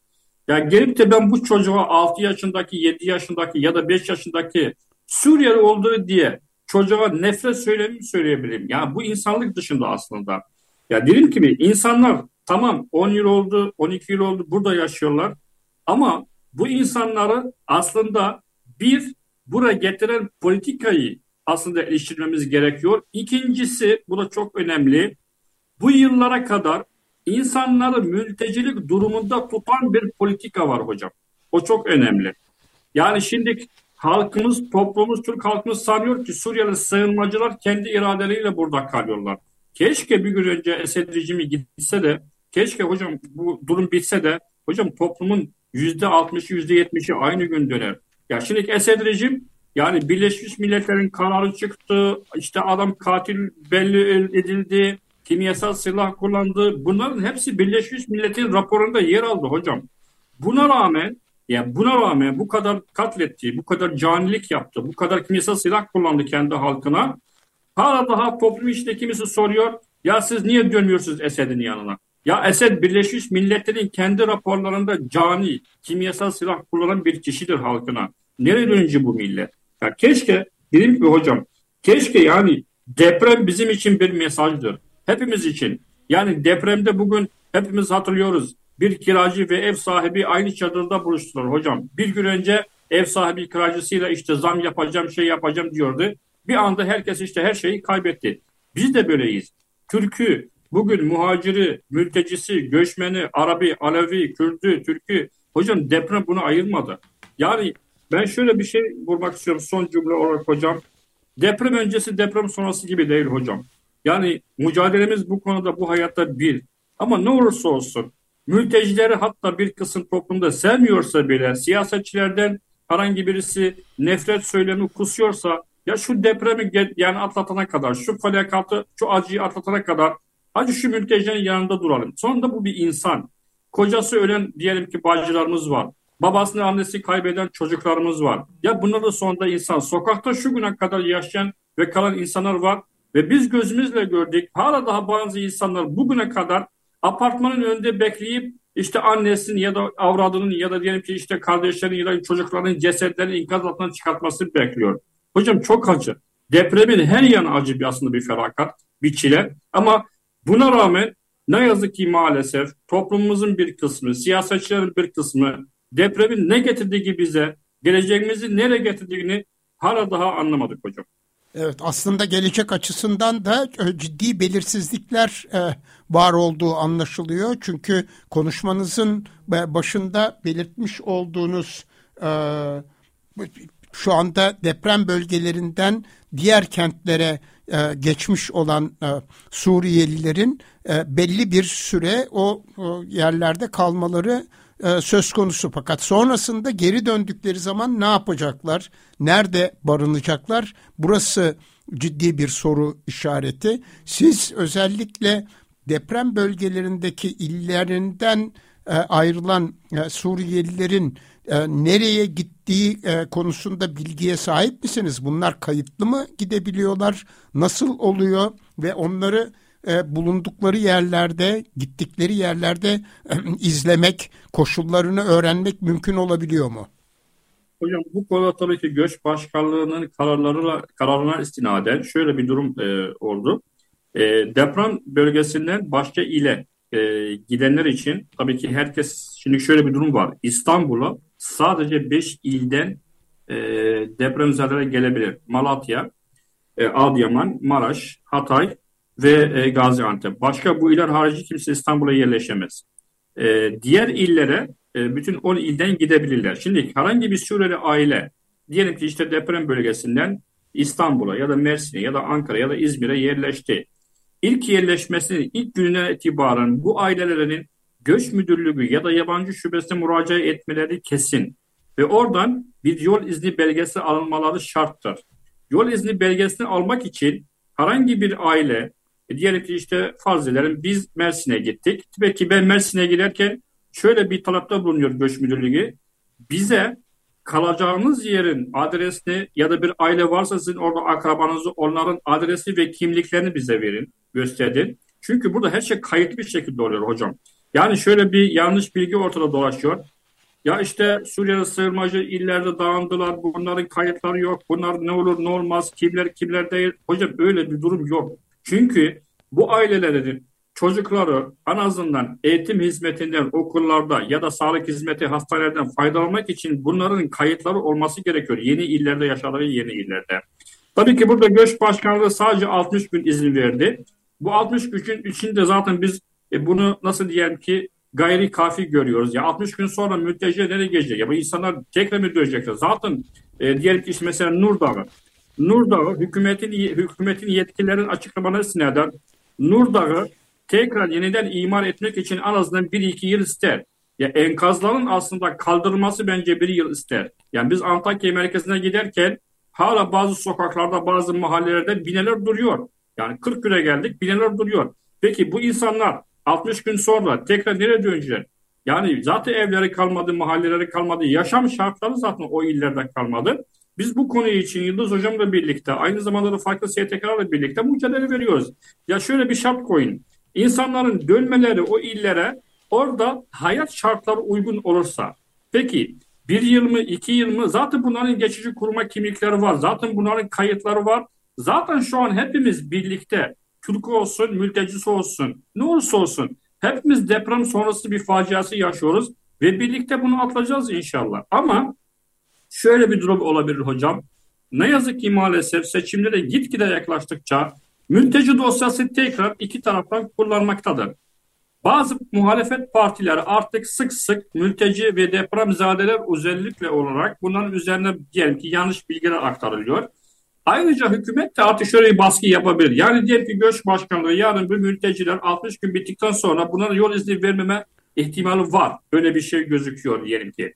Ya gelip de ben bu çocuğa 6 yaşındaki, 7 yaşındaki ya da 5 yaşındaki Suriyeli olduğu diye çocuğa nefret söylemi söyleyebilirim. Ya bu insanlık dışında aslında. Ya dedim gibi insanlar tamam 10 yıl oldu, 12 yıl oldu burada yaşıyorlar. Ama bu insanları aslında bir buraya getiren politikayı aslında eleştirmemiz gerekiyor. İkincisi bu da çok önemli. Bu yıllara kadar insanları mültecilik durumunda tutan bir politika var hocam. O çok önemli. Yani şimdi halkımız, toplumumuz, Türk halkımız sanıyor ki Suriyeli sığınmacılar kendi iradeleriyle burada kalıyorlar. Keşke bir gün önce Esed rejimi gitse de, keşke hocam bu durum bitse de, hocam toplumun yüzde altmışı, yüzde yetmişi aynı gün döner. Ya şimdi Esed rejim yani Birleşmiş Milletler'in kararı çıktı, işte adam katil belli edildi, kimyasal silah kullandı. Bunların hepsi Birleşmiş Millet'in raporunda yer aldı hocam. Buna rağmen ya buna rağmen bu kadar katletti, bu kadar canilik yaptı, bu kadar kimyasal silah kullandı kendi halkına. Hala daha toplum içinde kimisi soruyor. Ya siz niye dönmüyorsunuz Esed'in yanına? Ya Esed Birleşmiş Milletler'in kendi raporlarında cani, kimyasal silah kullanan bir kişidir halkına. Nereye dönücü bu millet? Ya keşke, dedim ki hocam, keşke yani deprem bizim için bir mesajdır. Hepimiz için. Yani depremde bugün hepimiz hatırlıyoruz. Bir kiracı ve ev sahibi aynı çadırda buluştular hocam. Bir gün önce ev sahibi kiracısıyla işte zam yapacağım, şey yapacağım diyordu. Bir anda herkes işte her şeyi kaybetti. Biz de böyleyiz. Türk'ü, bugün muhaciri, mültecisi, göçmeni, Arabi, Alevi, Kürdü, Türk'ü. Hocam deprem bunu ayırmadı. Yani ben şöyle bir şey vurmak istiyorum son cümle olarak hocam. Deprem öncesi deprem sonrası gibi değil hocam. Yani mücadelemiz bu konuda bu hayatta bir. Ama ne olursa olsun mültecileri hatta bir kısım toplumda sevmiyorsa bile siyasetçilerden herhangi birisi nefret söylemi kusuyorsa ya şu depremi yani atlatana kadar, şu felakatı, şu acıyı atlatana kadar hadi şu mültecilerin yanında duralım. Sonunda bu bir insan. Kocası ölen diyelim ki bacılarımız var. Babasını annesi kaybeden çocuklarımız var. Ya bunlar da sonunda insan. Sokakta şu güne kadar yaşayan ve kalan insanlar var. Ve biz gözümüzle gördük. Hala daha bazı insanlar bugüne kadar apartmanın önünde bekleyip işte annesinin ya da avradının ya da diyelim ki işte kardeşlerinin ya da çocuklarının cesetlerini enkaz altından çıkartmasını bekliyor. Hocam çok acı. Depremin her yanı acı bir aslında bir felakat, bir çile. Ama buna rağmen ne yazık ki maalesef toplumumuzun bir kısmı, siyasetçilerin bir kısmı depremin ne getirdiği bize, geleceğimizi nereye getirdiğini hala daha anlamadık hocam. Evet aslında gelecek açısından da e, ciddi belirsizlikler e, var olduğu anlaşılıyor. Çünkü konuşmanızın başında belirtmiş olduğunuz e, şu anda deprem bölgelerinden diğer kentlere geçmiş olan Suriyelilerin belli bir süre o yerlerde kalmaları e, söz konusu. Fakat sonrasında geri döndükleri zaman ne yapacaklar? Nerede barınacaklar? Burası ciddi bir soru işareti. Siz özellikle deprem bölgelerindeki illerinden e, ayrılan e, Suriyelilerin nereye gittiği konusunda bilgiye sahip misiniz? Bunlar kayıtlı mı gidebiliyorlar? Nasıl oluyor ve onları e, bulundukları yerlerde, gittikleri yerlerde e, izlemek, koşullarını öğrenmek mümkün olabiliyor mu? Hocam bu konuda tabii ki göç başkanlığının kararlarına, kararına istinaden şöyle bir durum e, oldu. E, deprem bölgesinden başka ile e, gidenler için tabii ki herkes şimdi şöyle bir durum var. İstanbul'a sadece 5 ilden e, depremzedelere gelebilir. Malatya, e, Adıyaman, Maraş, Hatay ve e, Gaziantep. Başka bu iller harici kimse İstanbul'a yerleşemez. E, diğer illere e, bütün 10 ilden gidebilirler. Şimdi herhangi bir Suriyeli aile diyelim ki işte deprem bölgesinden İstanbul'a ya da Mersin'e ya da Ankara ya da İzmir'e yerleşti. İlk yerleşmesinin ilk gününe itibaren bu ailelerin göç müdürlüğü ya da yabancı şubesine müracaat etmeleri kesin. Ve oradan bir yol izni belgesi alınmaları şarttır. Yol izni belgesini almak için herhangi bir aile, e diyelim işte farz biz Mersin'e gittik. Belki ben Mersin'e giderken şöyle bir talepte bulunuyor göç müdürlüğü. Bize kalacağınız yerin adresini ya da bir aile varsa sizin orada akrabanızı onların adresi ve kimliklerini bize verin, gösterin. Çünkü burada her şey kayıtlı bir şekilde oluyor hocam. Yani şöyle bir yanlış bilgi ortada dolaşıyor. Ya işte Suriye'de sığınmacı illerde dağındılar, bunların kayıtları yok, bunlar ne olur ne olmaz, kimler kimler değil. Hocam öyle bir durum yok. Çünkü bu ailelerin çocukları en azından eğitim hizmetinden okullarda ya da sağlık hizmeti hastanelerden faydalanmak için bunların kayıtları olması gerekiyor. Yeni illerde yaşadığı yeni illerde. Tabii ki burada göç başkanlığı sadece 60 gün izin verdi. Bu 60 gün içinde zaten biz e, bunu nasıl diyelim ki gayri kafi görüyoruz. Ya 60 gün sonra mülteciler nereye gelecek? Ya bu insanlar tekrar mı dönecekler? Zaten e, diyelim ki işte mesela Nur Dağı. Nur Dağı hükümetin, hükümetin yetkililerin açıklamaları sinirden Nur Dağı tekrar yeniden imar etmek için en azından 1-2 yıl ister. Ya enkazların aslında kaldırılması bence bir yıl ister. Yani biz Antakya merkezine giderken hala bazı sokaklarda bazı mahallelerde bineler duruyor. Yani 40 güne geldik bineler duruyor. Peki bu insanlar 60 gün sonra tekrar nereye dönecekler? Yani zaten evleri kalmadı, mahalleleri kalmadı, yaşam şartları zaten o illerde kalmadı. Biz bu konu için Yıldız Hocam'la birlikte, aynı zamanda da farklı STK'larla birlikte mücadele veriyoruz. Ya şöyle bir şart koyun. İnsanların dönmeleri o illere orada hayat şartları uygun olursa. Peki bir yıl mı, iki yıl mı? Zaten bunların geçici kurma kimlikleri var. Zaten bunların kayıtları var. Zaten şu an hepimiz birlikte Türk olsun, mültecisi olsun, ne olursa olsun hepimiz deprem sonrası bir faciası yaşıyoruz ve birlikte bunu atlayacağız inşallah. Ama şöyle bir durum olabilir hocam. Ne yazık ki maalesef seçimlere gitgide yaklaştıkça mülteci dosyası tekrar iki taraftan kullanmaktadır. Bazı muhalefet partileri artık sık sık mülteci ve depremzadeler özellikle olarak bunların üzerine diyelim ki yanlış bilgiler aktarılıyor. Ayrıca hükümet de artık şöyle bir baskı yapabilir. Yani diyelim ki göç başkanlığı yarın bu mülteciler 60 gün bittikten sonra bunlara yol izni vermeme ihtimali var. Öyle bir şey gözüküyor diyelim ki.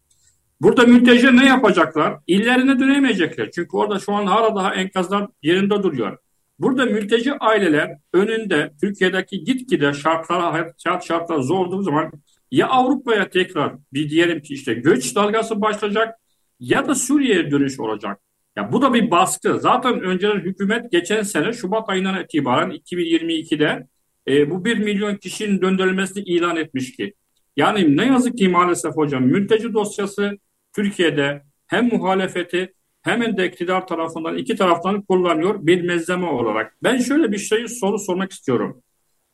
Burada mülteciler ne yapacaklar? İllerine dönemeyecekler. Çünkü orada şu an hala daha enkazlar yerinde duruyor. Burada mülteci aileler önünde Türkiye'deki gitgide şartlar, hayat şartlar zor olduğu zaman ya Avrupa'ya tekrar bir diyelim ki işte göç dalgası başlayacak ya da Suriye'ye dönüş olacak. Ya bu da bir baskı. Zaten önceden hükümet geçen sene Şubat ayından itibaren 2022'de e, bu 1 milyon kişinin döndürülmesini ilan etmiş ki. Yani ne yazık ki maalesef hocam mülteci dosyası Türkiye'de hem muhalefeti hem de iktidar tarafından iki taraftan kullanıyor bir mezleme olarak. Ben şöyle bir şeyi soru sormak istiyorum.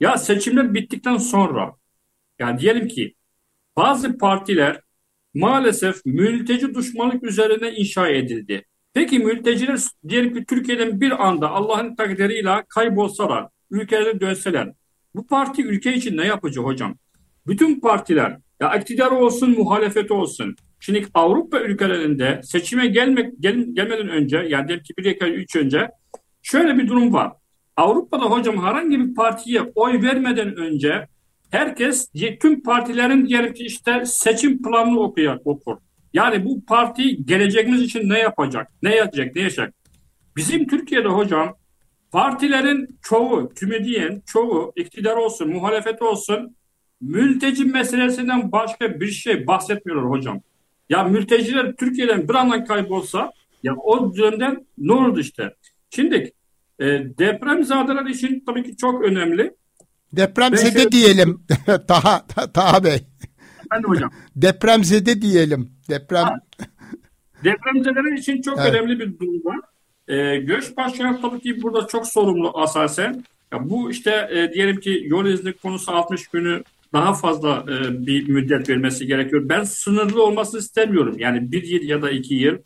Ya seçimler bittikten sonra yani diyelim ki bazı partiler maalesef mülteci düşmanlık üzerine inşa edildi. Peki mülteciler diyelim ki Türkiye'den bir anda Allah'ın takdiriyle kaybolsalar, ülkelerine dönseler, bu parti ülke için ne yapacak hocam? Bütün partiler, ya iktidar olsun, muhalefet olsun, Şimdi Avrupa ülkelerinde seçime gelmek gel, gelmeden önce yani diyelim ki bir iki üç önce şöyle bir durum var. Avrupa'da hocam herhangi bir partiye oy vermeden önce herkes tüm partilerin diyelim ki işte seçim planını okuyor, okur. Yani bu parti geleceğimiz için ne yapacak, ne yapacak, ne yaşayacak. Bizim Türkiye'de hocam partilerin çoğu, tümü diyen çoğu iktidar olsun, muhalefet olsun mülteci meselesinden başka bir şey bahsetmiyorlar hocam. Ya mülteciler Türkiye'den bir andan kaybolsa ya o dönemden ne olurdu işte. Şimdi e, depremzadeler için tabii ki çok önemli. Depremzede şey... diyelim Taha, Taha Bey. Efendim hocam. Depremzede diyelim. Deprem. Ha. Depremzedeler için çok evet. önemli bir durum var. E, göç başkanı tabii ki burada çok sorumlu asasen. Ya bu işte e, diyelim ki yol izni konusu 60 günü daha fazla e, bir müddet vermesi gerekiyor. Ben sınırlı olmasını istemiyorum. Yani bir yıl ya da iki yıl.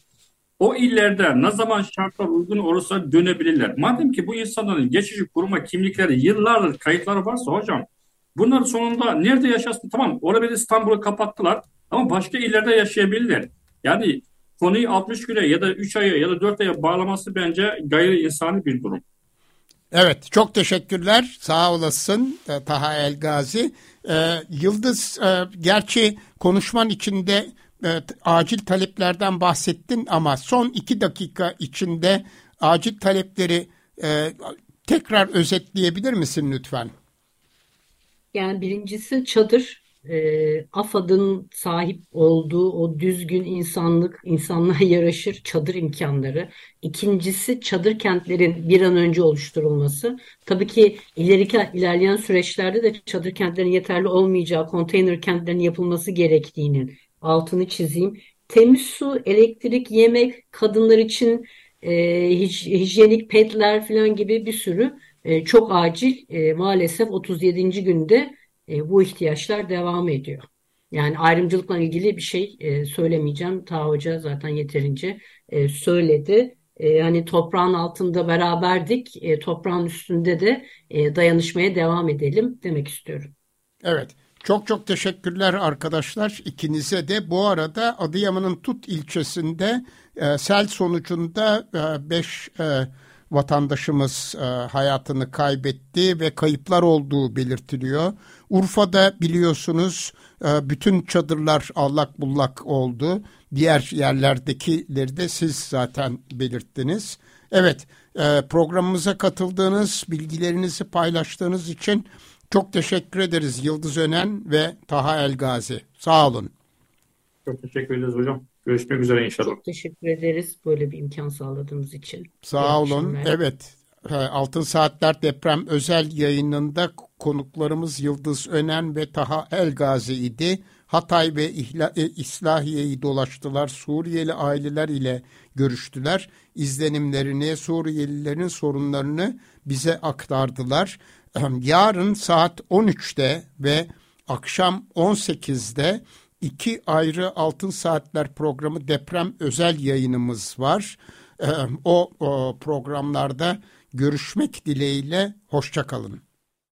O illerde ne zaman şartlar uygun olursa dönebilirler. Madem ki bu insanların geçici kuruma kimlikleri yıllardır kayıtları varsa hocam bunlar sonunda nerede yaşasın? Tamam olabilir İstanbul'u kapattılar ama başka illerde yaşayabilirler. Yani konuyu 60 güne ya da 3 aya ya da 4 aya bağlaması bence gayri insani bir durum. Evet çok teşekkürler sağ olasın e, Taha El Gazi. Ee, Yıldız e, gerçi konuşman içinde e, acil taleplerden bahsettin ama son iki dakika içinde acil talepleri e, tekrar özetleyebilir misin lütfen? Yani birincisi çadır e, AFAD'ın sahip olduğu o düzgün insanlık, insanlığa yaraşır çadır imkanları. İkincisi çadır kentlerin bir an önce oluşturulması. Tabii ki ileriki ilerleyen süreçlerde de çadır kentlerin yeterli olmayacağı, konteyner kentlerin yapılması gerektiğinin altını çizeyim. Temiz su, elektrik, yemek, kadınlar için e, hij, hijyenik petler falan gibi bir sürü e, çok acil e, maalesef 37. günde e, bu ihtiyaçlar devam ediyor. Yani ayrımcılıkla ilgili bir şey e, söylemeyeceğim. Ta Hoca zaten yeterince e, söyledi. E, hani toprağın altında beraberdik, e, toprağın üstünde de e, dayanışmaya devam edelim demek istiyorum. Evet. Çok çok teşekkürler arkadaşlar ikinize de. Bu arada Adıyaman'ın Tut ilçesinde e, sel sonucunda 5 e, e, vatandaşımız hayatını kaybetti ve kayıplar olduğu belirtiliyor. Urfa'da biliyorsunuz e, bütün çadırlar allak bullak oldu. Diğer yerlerdekileri de siz zaten belirttiniz. Evet e, programımıza katıldığınız, bilgilerinizi paylaştığınız için çok teşekkür ederiz Yıldız Önen ve Taha Elgazi. Sağ olun. Çok teşekkür ederiz hocam. Görüşmek üzere inşallah. Çok teşekkür ederiz böyle bir imkan sağladığınız için. Sağ olun. Evet. Altın Saatler Deprem özel yayınında konuklarımız Yıldız Önen ve Taha Elgazi idi. Hatay ve e, İslahiye'yi dolaştılar. Suriyeli aileler ile görüştüler. İzlenimlerini, Suriyelilerin sorunlarını bize aktardılar. Yarın saat 13'te ve akşam 18'de iki ayrı Altın Saatler programı deprem özel yayınımız var. O, o programlarda görüşmek dileğiyle hoşçakalın.